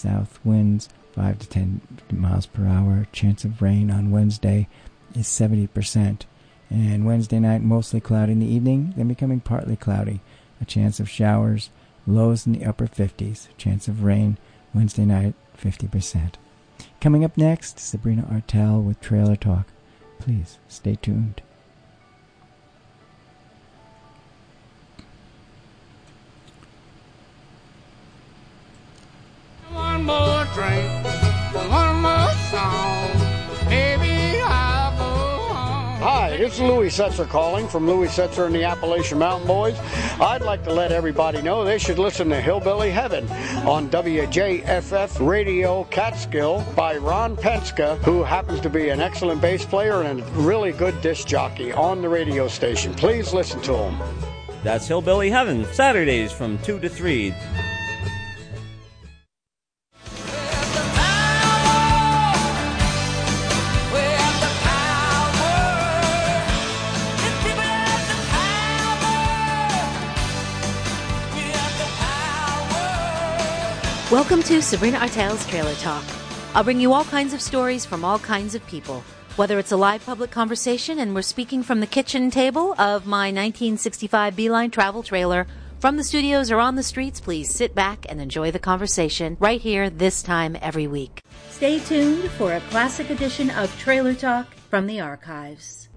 South winds 5 to 10 miles per hour. Chance of rain on Wednesday is 70%. And Wednesday night, mostly cloudy in the evening, then becoming partly cloudy. A chance of showers, lows in the upper 50s. Chance of rain Wednesday night, 50%. Coming up next, Sabrina Artel with Trailer Talk. Please stay tuned. Setzer calling from Louis Setzer and the Appalachian Mountain Boys. I'd like to let everybody know they should listen to Hillbilly Heaven on WJFF Radio Catskill by Ron Penska, who happens to be an excellent bass player and a really good disc jockey on the radio station. Please listen to him. That's Hillbilly Heaven, Saturdays from 2 to 3. Welcome to Sabrina Artel's Trailer Talk. I'll bring you all kinds of stories from all kinds of people. Whether it's a live public conversation and we're speaking from the kitchen table of my 1965 Beeline travel trailer, from the studios or on the streets, please sit back and enjoy the conversation right here this time every week. Stay tuned for a classic edition of Trailer Talk from the archives.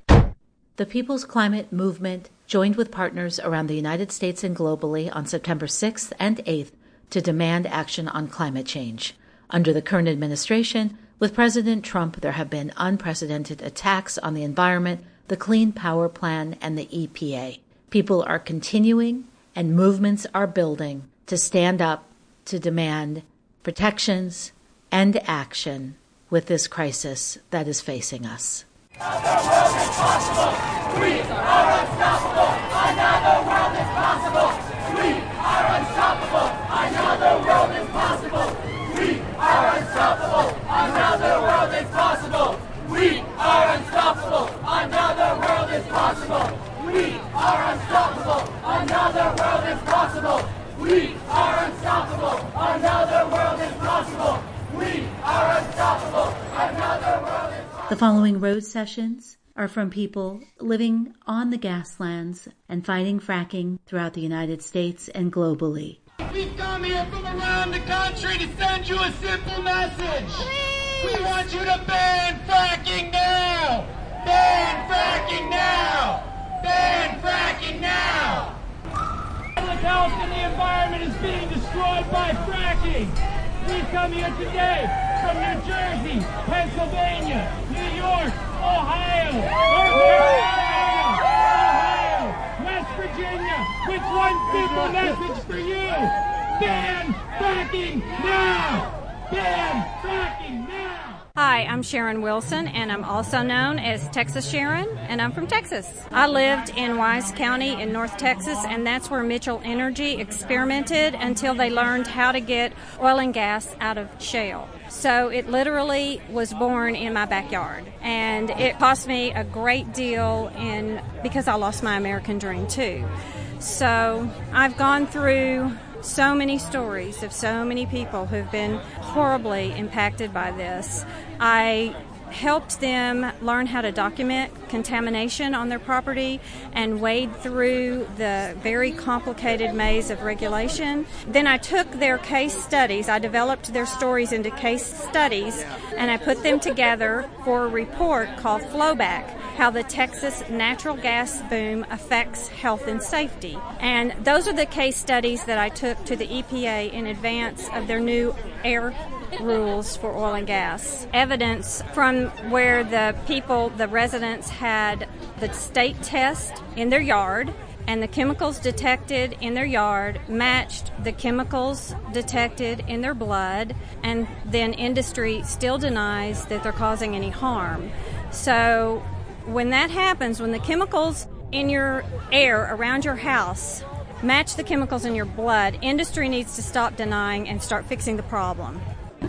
The People's Climate Movement joined with partners around the United States and globally on September 6th and 8th to demand action on climate change. Under the current administration, with President Trump, there have been unprecedented attacks on the environment, the Clean Power Plan, and the EPA. People are continuing and movements are building to stand up to demand protections and action with this crisis that is facing us. The following road sessions are from people living on the gaslands and fighting fracking throughout the United States and globally. We've come here from around the country to send you a simple message. We want you to ban fracking now. Ban fracking now. Ban fracking now. Public health and the environment is being destroyed by fracking. We come here today from New Jersey, Pennsylvania, New York, Ohio, North Carolina, Ohio, West Virginia, with one simple message for you. Ban fracking now! Ban fracking now! Hi, I'm Sharon Wilson, and I'm also known as Texas Sharon, and I'm from Texas. I lived in Wise County in North Texas, and that's where Mitchell Energy experimented until they learned how to get oil and gas out of shale. So it literally was born in my backyard, and it cost me a great deal in because I lost my American dream too. So I've gone through so many stories of so many people who've been horribly impacted by this. I helped them learn how to document contamination on their property and wade through the very complicated maze of regulation. Then I took their case studies, I developed their stories into case studies, and I put them together for a report called Flowback How the Texas Natural Gas Boom Affects Health and Safety. And those are the case studies that I took to the EPA in advance of their new air rules for oil and gas. Evidence from where the people, the residents, had the state test in their yard. And the chemicals detected in their yard matched the chemicals detected in their blood, and then industry still denies that they're causing any harm. So, when that happens, when the chemicals in your air around your house match the chemicals in your blood, industry needs to stop denying and start fixing the problem.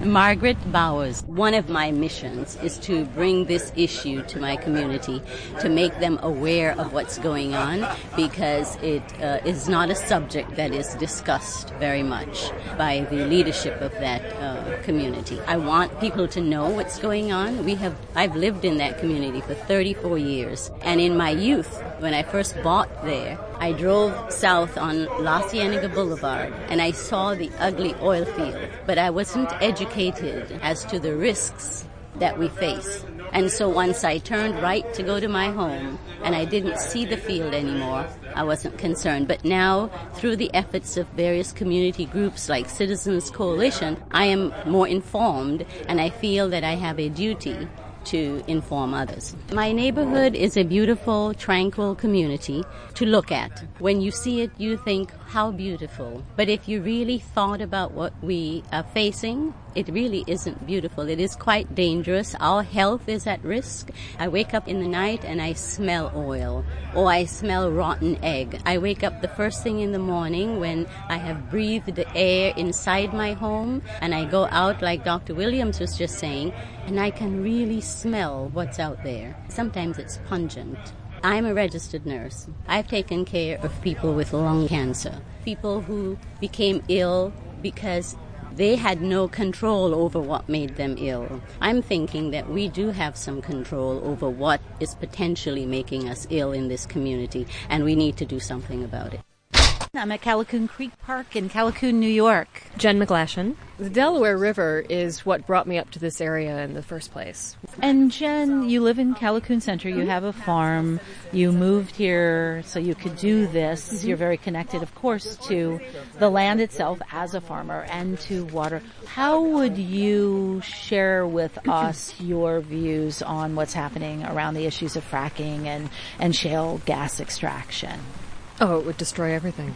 Margaret Bowers. One of my missions is to bring this issue to my community, to make them aware of what's going on, because it uh, is not a subject that is discussed very much by the leadership of that uh, community. I want people to know what's going on. We have I've lived in that community for 34 years, and in my youth, when I first bought there, I drove south on La Cienega Boulevard and I saw the ugly oil field, but I wasn't educated as to the risks that we face. And so once I turned right to go to my home and I didn't see the field anymore, I wasn't concerned. But now, through the efforts of various community groups like Citizens Coalition, I am more informed and I feel that I have a duty to inform others. My neighborhood is a beautiful, tranquil community to look at. When you see it, you think, how beautiful. But if you really thought about what we are facing, it really isn't beautiful. It is quite dangerous. Our health is at risk. I wake up in the night and I smell oil or I smell rotten egg. I wake up the first thing in the morning when I have breathed the air inside my home and I go out like Dr. Williams was just saying and I can really smell what's out there. Sometimes it's pungent. I'm a registered nurse. I've taken care of people with lung cancer, people who became ill because they had no control over what made them ill. I'm thinking that we do have some control over what is potentially making us ill in this community, and we need to do something about it. I'm at Callicoon Creek Park in Callicoon, New York. Jen McGlashan. The Delaware River is what brought me up to this area in the first place. And Jen, you live in Callicoon Center. You have a farm. You moved here so you could do this. Mm-hmm. You're very connected, of course, to the land itself as a farmer and to water. How would you share with us your views on what's happening around the issues of fracking and, and shale gas extraction? Oh, it would destroy everything.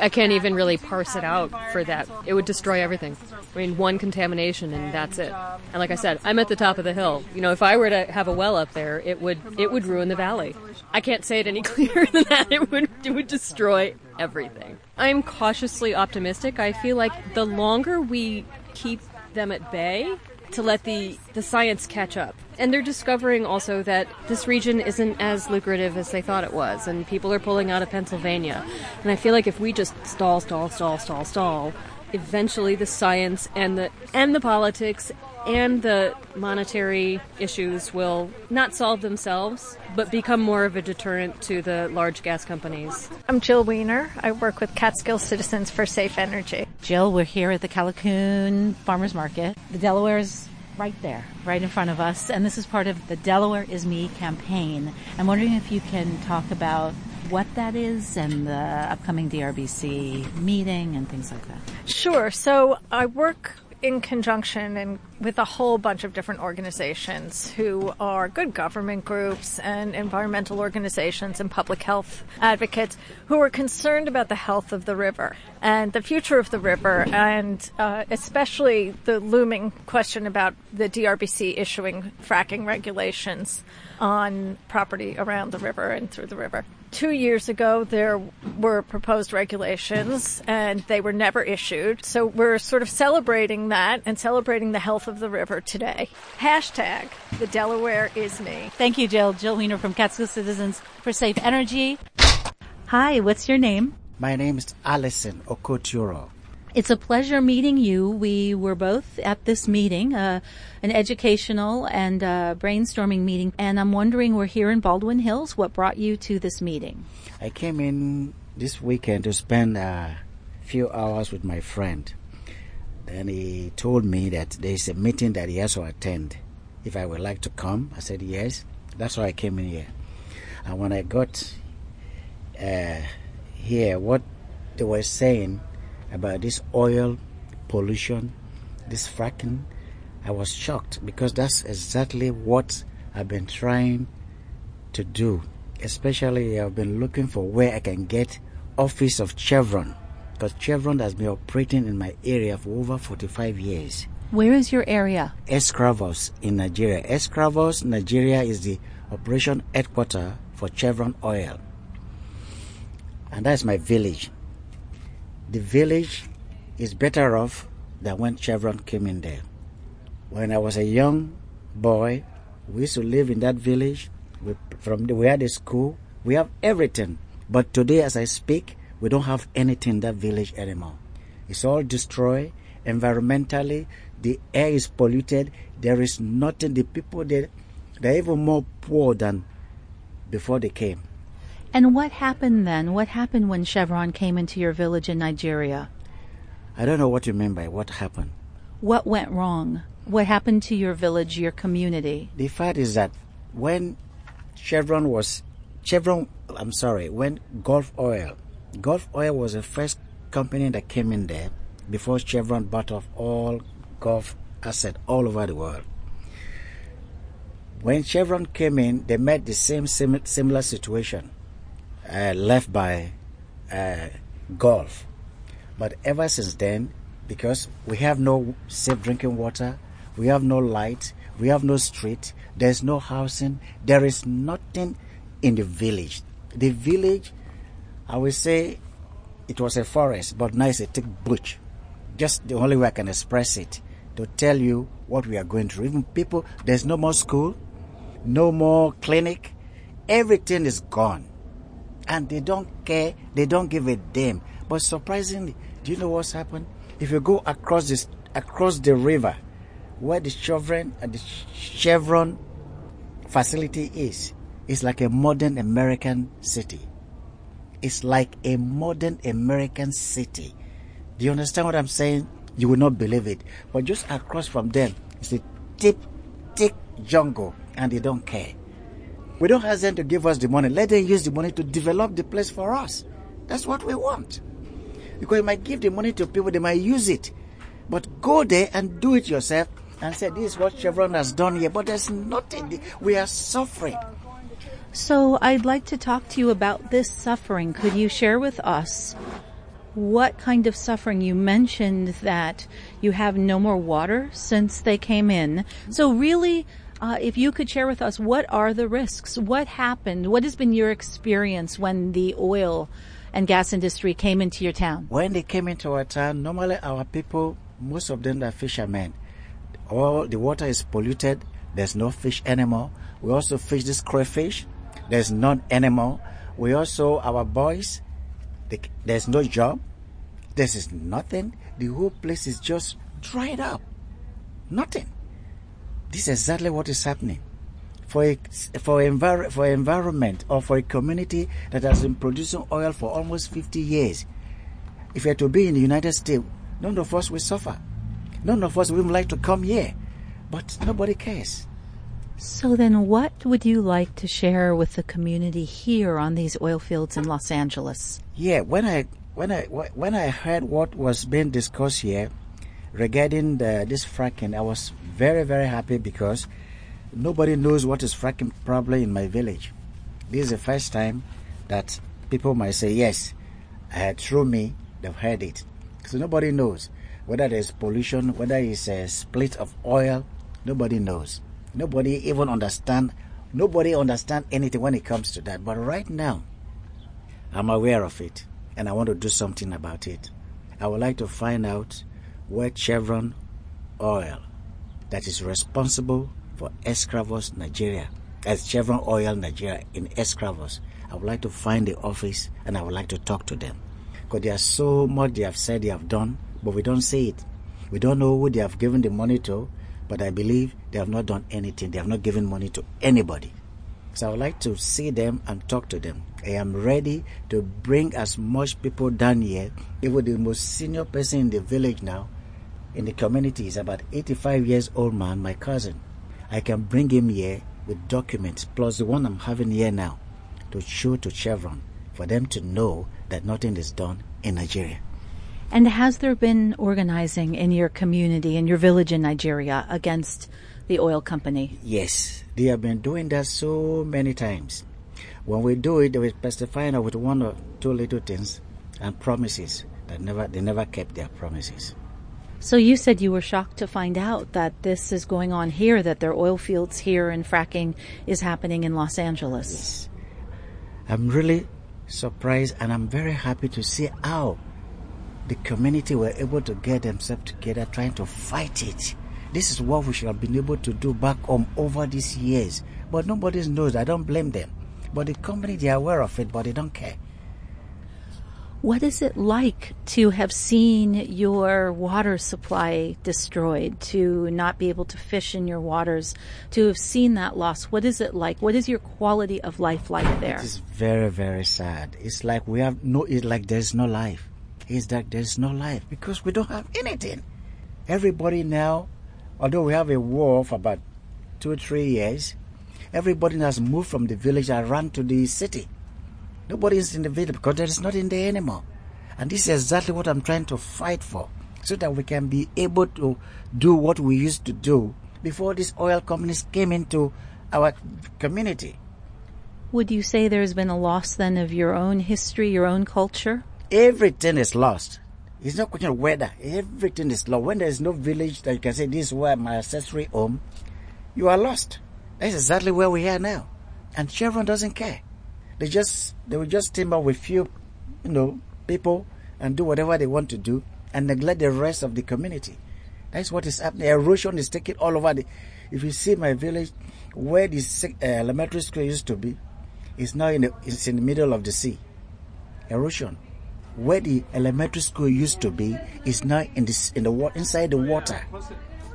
I can't even really parse it out for that. It would destroy everything. I mean, one contamination and that's it. And like I said, I'm at the top of the hill. You know, if I were to have a well up there, it would it would ruin the valley. I can't say it any clearer than that. It would it would destroy everything. I'm cautiously optimistic. I feel like the longer we keep them at bay, to let the, the science catch up. And they're discovering also that this region isn't as lucrative as they thought it was, and people are pulling out of Pennsylvania. And I feel like if we just stall, stall, stall, stall, stall, eventually the science and the and the politics and the monetary issues will not solve themselves, but become more of a deterrent to the large gas companies. I'm Jill Weiner. I work with Catskill Citizens for Safe Energy. Jill, we're here at the Callicoon Farmers Market. The Delaware is right there, right in front of us, and this is part of the Delaware is Me campaign. I'm wondering if you can talk about what that is and the upcoming DRBC meeting and things like that. Sure. So I work in conjunction and with a whole bunch of different organizations who are good government groups and environmental organizations and public health advocates who are concerned about the health of the river and the future of the river and uh, especially the looming question about the DRBC issuing fracking regulations on property around the river and through the river. Two years ago, there were proposed regulations and they were never issued. So we're sort of celebrating that and celebrating the health of the river today. Hashtag the Delaware is me. Thank you, Jill. Jill Weiner from Catskill Citizens for Safe Energy. Hi, what's your name? My name is Alison Okoturo. It's a pleasure meeting you. We were both at this meeting, uh, an educational and uh, brainstorming meeting, and I'm wondering, we're here in Baldwin Hills. What brought you to this meeting? I came in this weekend to spend a few hours with my friend. Then he told me that there's a meeting that he has to attend. If I would like to come, I said yes. That's why I came in here. And when I got uh, here, what they were saying about this oil pollution, this fracking, I was shocked because that's exactly what I've been trying to do. Especially, I've been looking for where I can get office of Chevron because Chevron has been operating in my area for over 45 years. Where is your area? Escravos in Nigeria. Escravos, Nigeria is the operation headquarters for Chevron Oil. And that's my village the village is better off than when Chevron came in there. When I was a young boy, we used to live in that village. We, from the, we had a school. We have everything. But today, as I speak, we don't have anything in that village anymore. It's all destroyed environmentally. The air is polluted. There is nothing. The people there, they're even more poor than before they came. And what happened then? What happened when Chevron came into your village in Nigeria? I don't know what you mean by what happened. What went wrong? What happened to your village, your community? The fact is that when Chevron was Chevron, I'm sorry, when Gulf Oil, Gulf Oil was the first company that came in there before Chevron bought off all Gulf assets all over the world. When Chevron came in, they met the same similar situation uh, left by uh, Gulf. But ever since then, because we have no safe drinking water, we have no light, we have no street, there's no housing, there is nothing in the village. The village, I will say, it was a forest, but now it's a thick bush. Just the only way I can express it to tell you what we are going through. Even people, there's no more school, no more clinic, everything is gone. And they don't care, they don't give a damn. But surprisingly, do you know what's happened? If you go across this across the river where the Chevron and the Chevron facility is, it's like a modern American city. It's like a modern American city. Do you understand what I'm saying? You will not believe it. But just across from them, it's a deep, thick jungle, and they don't care. We don't ask them to give us the money. Let them use the money to develop the place for us. That's what we want. Because you might give the money to people, they might use it. But go there and do it yourself and say, This is what Chevron has done here. But there's nothing. We are suffering. So I'd like to talk to you about this suffering. Could you share with us what kind of suffering? You mentioned that you have no more water since they came in. So really, uh, if you could share with us, what are the risks? What happened? What has been your experience when the oil and gas industry came into your town? When they came into our town, normally our people, most of them are fishermen. All the water is polluted. There's no fish anymore. We also fish this crayfish. There's none anymore. We also, our boys, they, there's no job. This is nothing. The whole place is just dried up. Nothing. This is exactly what is happening. For a, for, envir- for environment or for a community that has been producing oil for almost 50 years, if you're to be in the United States, none of us will suffer. None of us would like to come here, but nobody cares. So then what would you like to share with the community here on these oil fields in Los Angeles? Yeah, when I when I when I heard what was being discussed here regarding the, this fracking, I was very very happy because nobody knows what is fracking probably in my village. This is the first time that people might say yes, uh, through me they've heard it. So nobody knows whether there's pollution, whether it's a split of oil. Nobody knows. Nobody even understand. Nobody understand anything when it comes to that. But right now, I'm aware of it, and I want to do something about it. I would like to find out where Chevron Oil, that is responsible for Escravos Nigeria, as Chevron Oil Nigeria in Escravos. I would like to find the office and I would like to talk to them. Because there's so much they have said they have done, but we don't see it. We don't know who they have given the money to, but I believe they have not done anything. They have not given money to anybody. So I would like to see them and talk to them. I am ready to bring as much people down here. Even the most senior person in the village now, in the community, is about 85 years old man, my cousin. I can bring him here with documents, plus the one I'm having here now, to show to Chevron for them to know that nothing is done in Nigeria. And has there been organizing in your community, in your village in Nigeria, against the oil company? Yes, they have been doing that so many times. When we do it, they will specify with one or two little things and promises that never they never kept their promises. So you said you were shocked to find out that this is going on here, that their oil fields here and fracking is happening in Los Angeles. Yes. I'm really surprised and I'm very happy to see how the community were able to get themselves together trying to fight it. This is what we should have been able to do back home over these years. But nobody knows. I don't blame them. But the company, they are aware of it, but they don't care. What is it like to have seen your water supply destroyed, to not be able to fish in your waters, to have seen that loss? What is it like? What is your quality of life like there? It is very, very sad. It's like we have no, it's like there's no life. It's that there's no life because we don't have anything. Everybody now, although we have a war for about two or three years, everybody has moved from the village and run to the city. Nobody is in the village because there is nothing in there anymore. And this is exactly what I'm trying to fight for so that we can be able to do what we used to do before these oil companies came into our community. Would you say there's been a loss then of your own history, your own culture? Everything is lost. It's not question of weather. Everything is lost. When there is no village that you can say this is where my ancestry home, you are lost. That's exactly where we are now. And Chevron doesn't care. They just they will just team up with few, you know, people and do whatever they want to do and neglect the rest of the community. That's what is happening. Erosion is taking all over the. If you see my village, where the uh, elementary school used to be, it's now in the it's in the middle of the sea. Erosion. Where the elementary school used to be is now in this in the inside the water.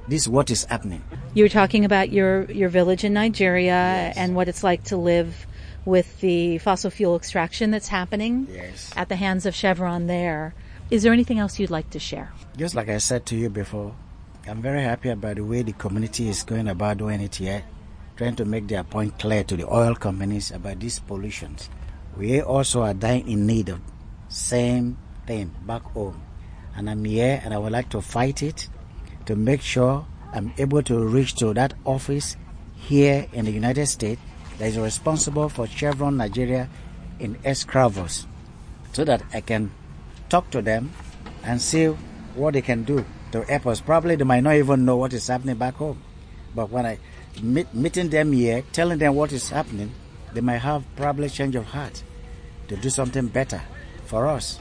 This is what is happening. You were talking about your your village in Nigeria yes. and what it's like to live with the fossil fuel extraction that's happening yes. at the hands of Chevron there. Is there anything else you'd like to share? Just like I said to you before, I'm very happy about the way the community is going about doing it here, trying to make their point clear to the oil companies about these pollutions. We also are dying in need of same thing back home. And I'm here and I would like to fight it to make sure I'm able to reach to that office here in the United States that is responsible for Chevron Nigeria in Escravos so that I can talk to them and see what they can do to help us. Probably they might not even know what is happening back home. But when I meet, meeting them here, telling them what is happening, they might have probably change of heart to do something better for us.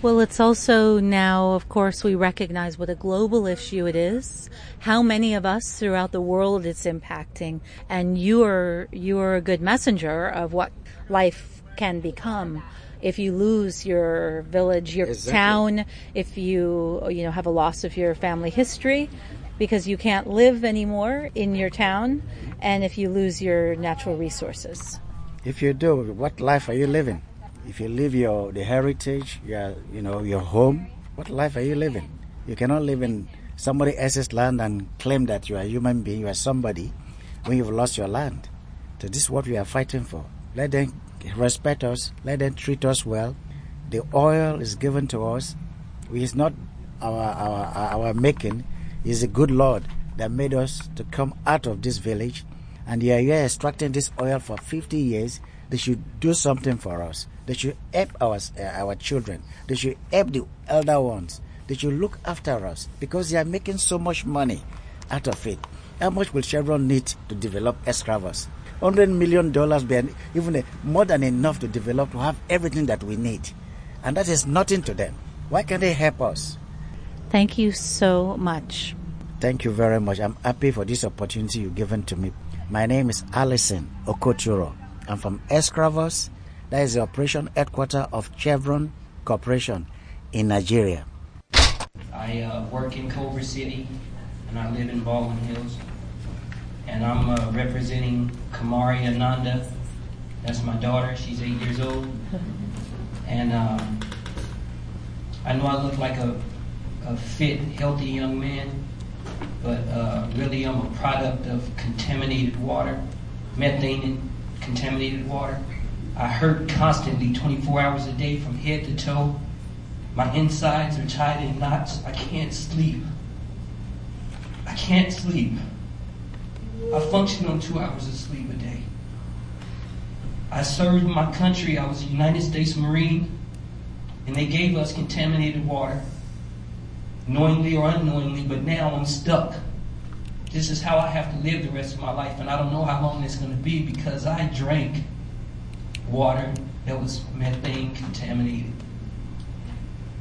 Well, it's also now, of course, we recognize what a global issue it is, how many of us throughout the world it's impacting, and you're, you're a good messenger of what life can become if you lose your village, your exactly. town, if you, you know, have a loss of your family history because you can't live anymore in your town and if you lose your natural resources. If you do, what life are you living? If you leave your the heritage, your you know your home, what life are you living? You cannot live in somebody else's land and claim that you are a human being, you are somebody, when you've lost your land. So this is what we are fighting for. Let them respect us. Let them treat us well. The oil is given to us. It is not our our our making. It's a good Lord that made us to come out of this village, and they are here extracting this oil for 50 years. They should do something for us. They should help our, uh, our children. They should help the elder ones. They should look after us because they are making so much money out of it. How much will Chevron need to develop Escravos? Hundred million dollars, be even more than enough to develop to have everything that we need, and that is nothing to them. Why can't they help us? Thank you so much. Thank you very much. I'm happy for this opportunity you've given to me. My name is Alison Okoturo. I'm from Escravos, that is the operation headquarters of Chevron Corporation in Nigeria. I uh, work in Culver City and I live in Baldwin Hills. And I'm uh, representing Kamari Ananda. That's my daughter. She's eight years old. And um, I know I look like a, a fit, healthy young man, but uh, really I'm a product of contaminated water, methane contaminated water. I hurt constantly 24 hours a day from head to toe. My insides are tied in knots. I can't sleep. I can't sleep. I function on two hours of sleep a day. I served my country. I was a United States Marine, and they gave us contaminated water, knowingly or unknowingly, but now I'm stuck. This is how I have to live the rest of my life, and I don't know how long it's going to be because I drank water that was methane contaminated.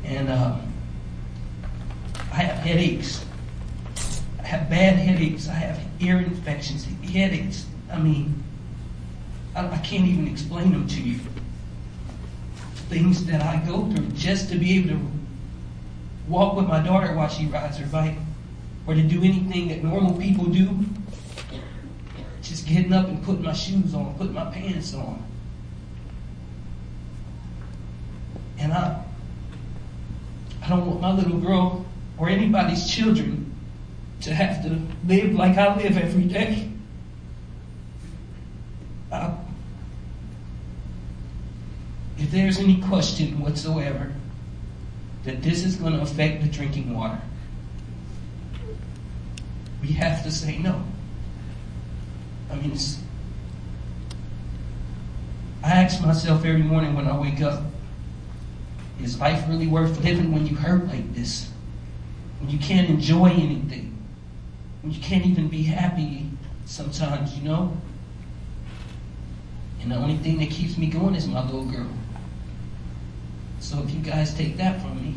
And uh, I have headaches. I have have bad headaches. I have ear infections, headaches. I mean, I, I can't even explain them to you. Things that I go through just to be able to walk with my daughter while she rides her bike, or to do anything that normal people do. Just getting up and putting my shoes on, putting my pants on. And I, I don't want my little girl or anybody's children to have to live like I live every day. Uh, if there's any question whatsoever that this is going to affect the drinking water, we have to say no. I mean, I ask myself every morning when I wake up, is life really worth living when you hurt like this? When you can't enjoy anything? When you can't even be happy sometimes, you know? And the only thing that keeps me going is my little girl. So if you guys take that from me,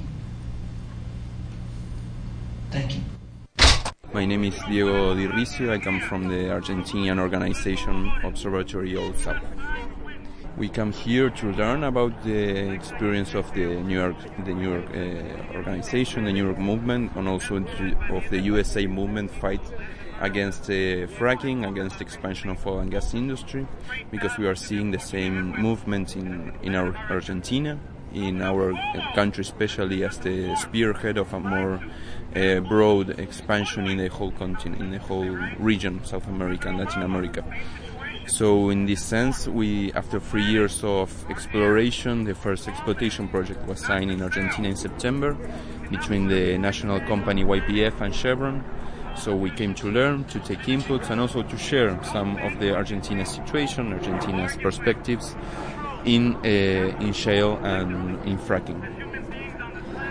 thank you. My name is Diego Di Risio. I come from the Argentinian organization Observatory Old. We come here to learn about the experience of the New York, the New York uh, organization, the New York movement, and also of the USA movement fight against uh, fracking, against expansion of oil and gas industry, because we are seeing the same movement in in our Argentina, in our country, especially as the spearhead of a more uh, broad expansion in the whole continent, in the whole region, South America and Latin America. So in this sense, we, after three years of exploration, the first exploitation project was signed in Argentina in September between the national company YPF and Chevron. So we came to learn, to take inputs, and also to share some of the Argentina situation, Argentina's perspectives in uh, in shale and in fracking.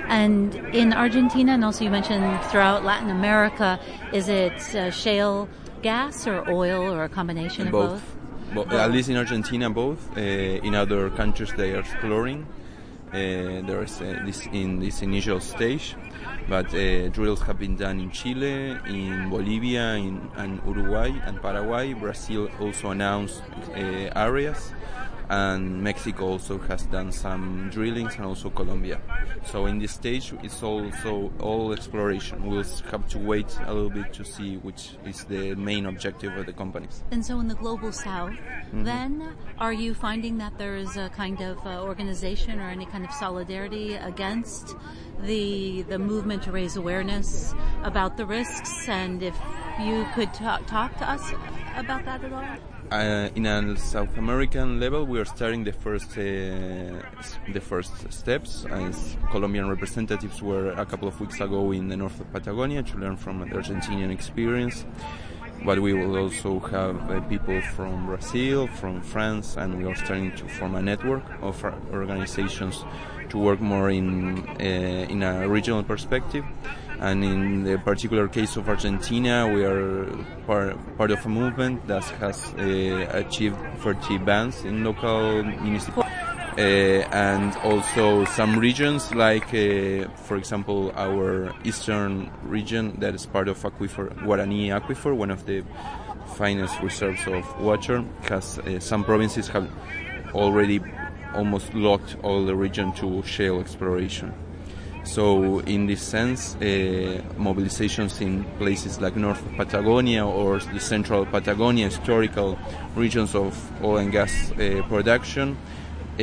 And in Argentina, and also you mentioned throughout Latin America, is it uh, shale gas or oil or a combination of both. both? Bo- At least in Argentina, both. Uh, in other countries, they are exploring. Uh, there is uh, this in this initial stage, but uh, drills have been done in Chile, in Bolivia, in and Uruguay and Paraguay. Brazil also announced uh, areas, and Mexico also has done some drillings, and also Colombia. So in this stage, it's also all exploration. We'll have to wait a little bit to see which is the main objective of the companies. And so in the global south, Mhm. then are you finding that there is a kind of uh, organization or any kind of solidarity against the the movement to raise awareness about the risks? And if you could talk, talk to us about that at all? Uh, in a South American level, we are starting the first uh, the first steps. As Colombian representatives were a couple of weeks ago in the north of Patagonia to learn from the Argentinian experience. But we will also have uh, people from Brazil, from France, and we are starting to form a network of organizations to work more in uh, in a regional perspective. And in the particular case of Argentina, we are part, part of a movement that has uh, achieved 30 bans in local municipalities. Uh, and also some regions like, uh, for example, our eastern region that is part of Aquifer, Guarani Aquifer, one of the finest reserves of water, has uh, some provinces have already almost locked all the region to shale exploration. So, in this sense, uh, mobilizations in places like North Patagonia or the central Patagonia, historical regions of oil and gas uh, production, uh,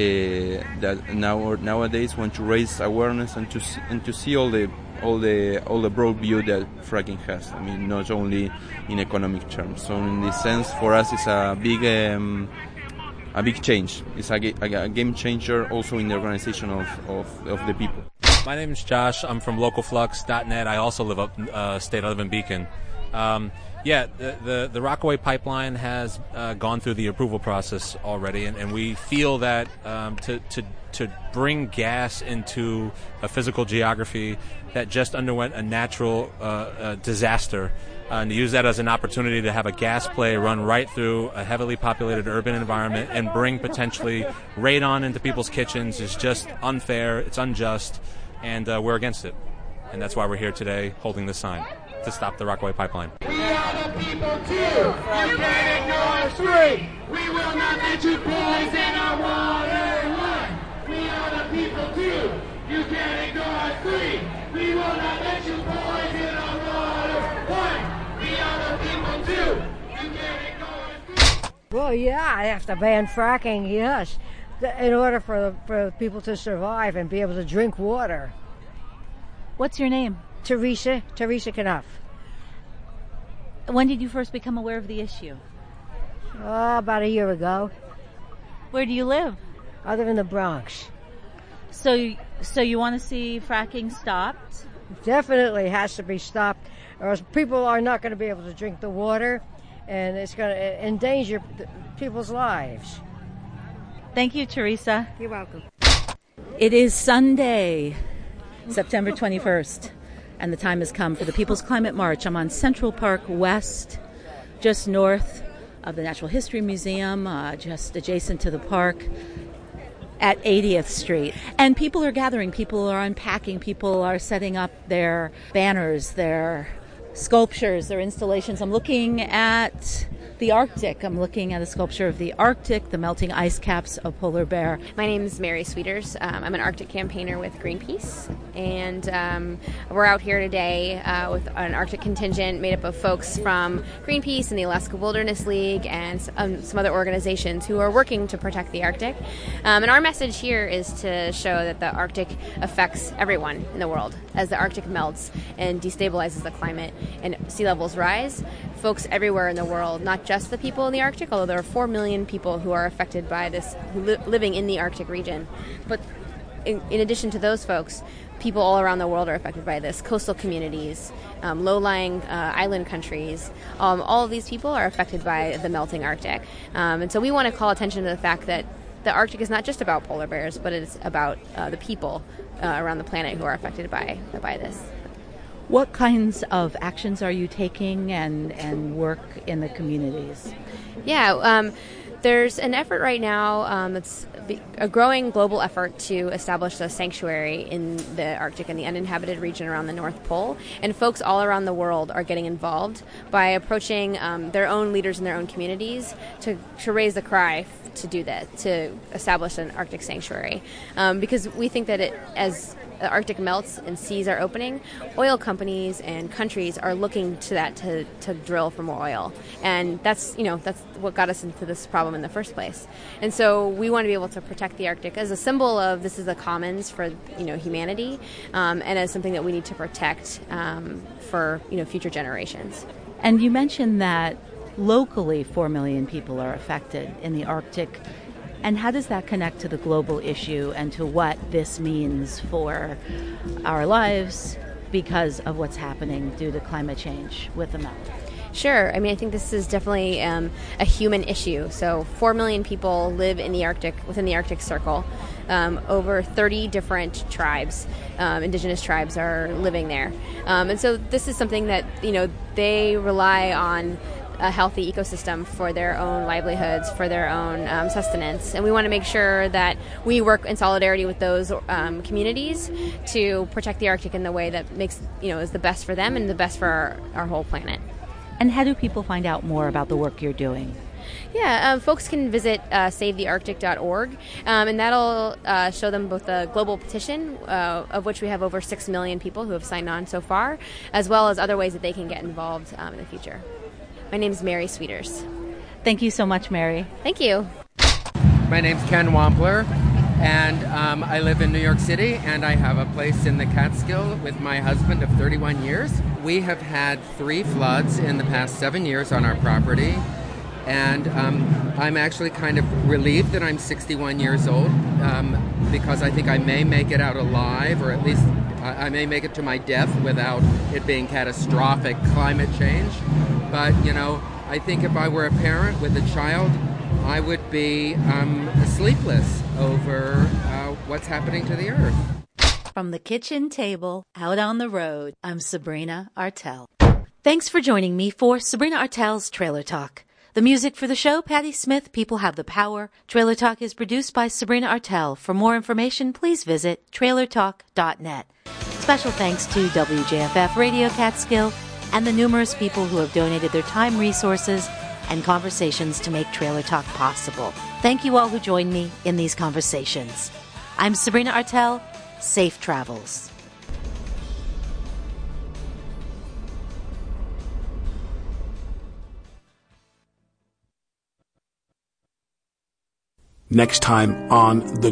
that now nowadays want to raise awareness and to see, and to see all the all the all the broad view that fracking has. I mean, not only in economic terms. So, in this sense, for us, it's a big. Um, a big change. It's a, a, a game changer also in the organization of, of, of the people. My name is Josh. I'm from localflux.net. I also live up uh, state. I live in Beacon. Um, yeah, the, the the Rockaway pipeline has uh, gone through the approval process already, and, and we feel that um, to to to bring gas into a physical geography that just underwent a natural uh, uh, disaster, and to use that as an opportunity to have a gas play run right through a heavily populated urban environment and bring potentially radon into people's kitchens is just unfair. It's unjust, and uh, we're against it. And that's why we're here today holding this sign. to stop the Rockaway pipeline. We are the people too. You can't ignore us three. We will not let you poison our water. One. We are the people too. You can't ignore us three. We will not let you poison our water. One. We are the people too. You can't ignore us three. Well, yeah, I have to ban fracking, yes, th- in order for, for people to survive and be able to drink water. What's your name? Teresa, Teresa Knuff. When did you first become aware of the issue? Oh, about a year ago. Where do you live? I live in the Bronx. So, so you want to see fracking stopped? Definitely has to be stopped, or else people are not going to be able to drink the water, and it's going to uh, endanger people's lives. Thank you, Teresa. You're welcome. It is Sunday, September 21st, and the time has come for the People's Climate March. I'm on Central Park West, just north of the Natural History Museum, uh, just adjacent to the park at 80th Street. And people are gathering, people are unpacking, people are setting up their banners, their sculptures, their installations. I'm looking at the Arctic. I'm looking at a sculpture of the Arctic, the melting ice caps of polar bear. My name is Mary Sweeters. Um, I'm an Arctic campaigner with Greenpeace, and um, we're out here today uh, with an Arctic contingent made up of folks from Greenpeace and the Alaska Wilderness League and um, some other organizations who are working to protect the Arctic. Um, and our message here is to show that the Arctic affects everyone in the world. As the Arctic melts and destabilizes the climate and sea levels rise, folks everywhere in the world, not just the people in the Arctic, although there are 4 million people who are affected by this, li- living in the Arctic region. But in, in addition to those folks, people all around the world are affected by this. Coastal communities, um, low lying uh, island countries, um, all of these people are affected by the melting Arctic. Um, and so we want to call attention to the fact that the Arctic is not just about polar bears, but it's about uh, the people uh, around the planet who are affected by, by this. What kinds of actions are you taking and, and work in the communities? Yeah, um, there's an effort right now um, be- a growing global effort to establish a sanctuary in the Arctic and the uninhabited region around the North Pole. And folks all around the world are getting involved by approaching um, their own leaders in their own communities to, to raise the cry to do that, to establish an Arctic sanctuary. Um, because we think that it, as the Arctic melts and seas are opening, oil companies and countries are looking to that to, to drill for more oil. And that's, you know, that's what got us into this problem in the first place. And so we want to be able to protect the Arctic as a symbol of this is the commons for, you know, humanity um, and as something that we need to protect um, for, you know, future generations. And you mentioned that locally 4 million people are affected in the Arctic. And how does that connect to the global issue and to what this means for our lives because of what's happening due to climate change with the melt? Sure. I mean, I think this is definitely um, a human issue. So, four million people live in the Arctic, within the Arctic Circle. Um, over 30 different tribes, um, indigenous tribes, are living there. Um, and so, this is something that you know they rely on a healthy ecosystem for their own livelihoods, for their own um, sustenance. And we want to make sure that we work in solidarity with those um, communities to protect the Arctic in the way that makes, you know, is the best for them and the best for our, our whole planet. And how do people find out more about the work you're doing? Yeah, um, folks can visit uh, savethearctic.org, um, and that'll uh, show them both the global petition, uh, of which we have over 6 million people who have signed on so far, as well as other ways that they can get involved um, in the future. My name is Mary Sweeters. Thank you so much, Mary. Thank you. My name's Ken Wampler, and um, I live in New York City, and I have a place in the Catskill with my husband of 31 years. We have had three floods in the past seven years on our property, and um, I'm actually kind of relieved that I'm 61 years old um, because I think I may make it out alive, or at least I I may make it to my death without it being catastrophic climate change. But, you know, I think if I were a parent with a child, I would be um, sleepless over uh, what's happening to the earth. From the kitchen table out on the road, I'm Sabrina Artel. Thanks for joining me for Sabrina Artel's Trailer Talk. The music for the show, Patti Smith, People Have the Power. Trailer Talk is produced by Sabrina Artel. For more information, please visit trailertalk.net. Special thanks to WJFF Radio Catskill and the numerous people who have donated their time, resources, and conversations to make Trailer Talk possible. Thank you all who joined me in these conversations. I'm Sabrina Artel. Safe travels. Next time on The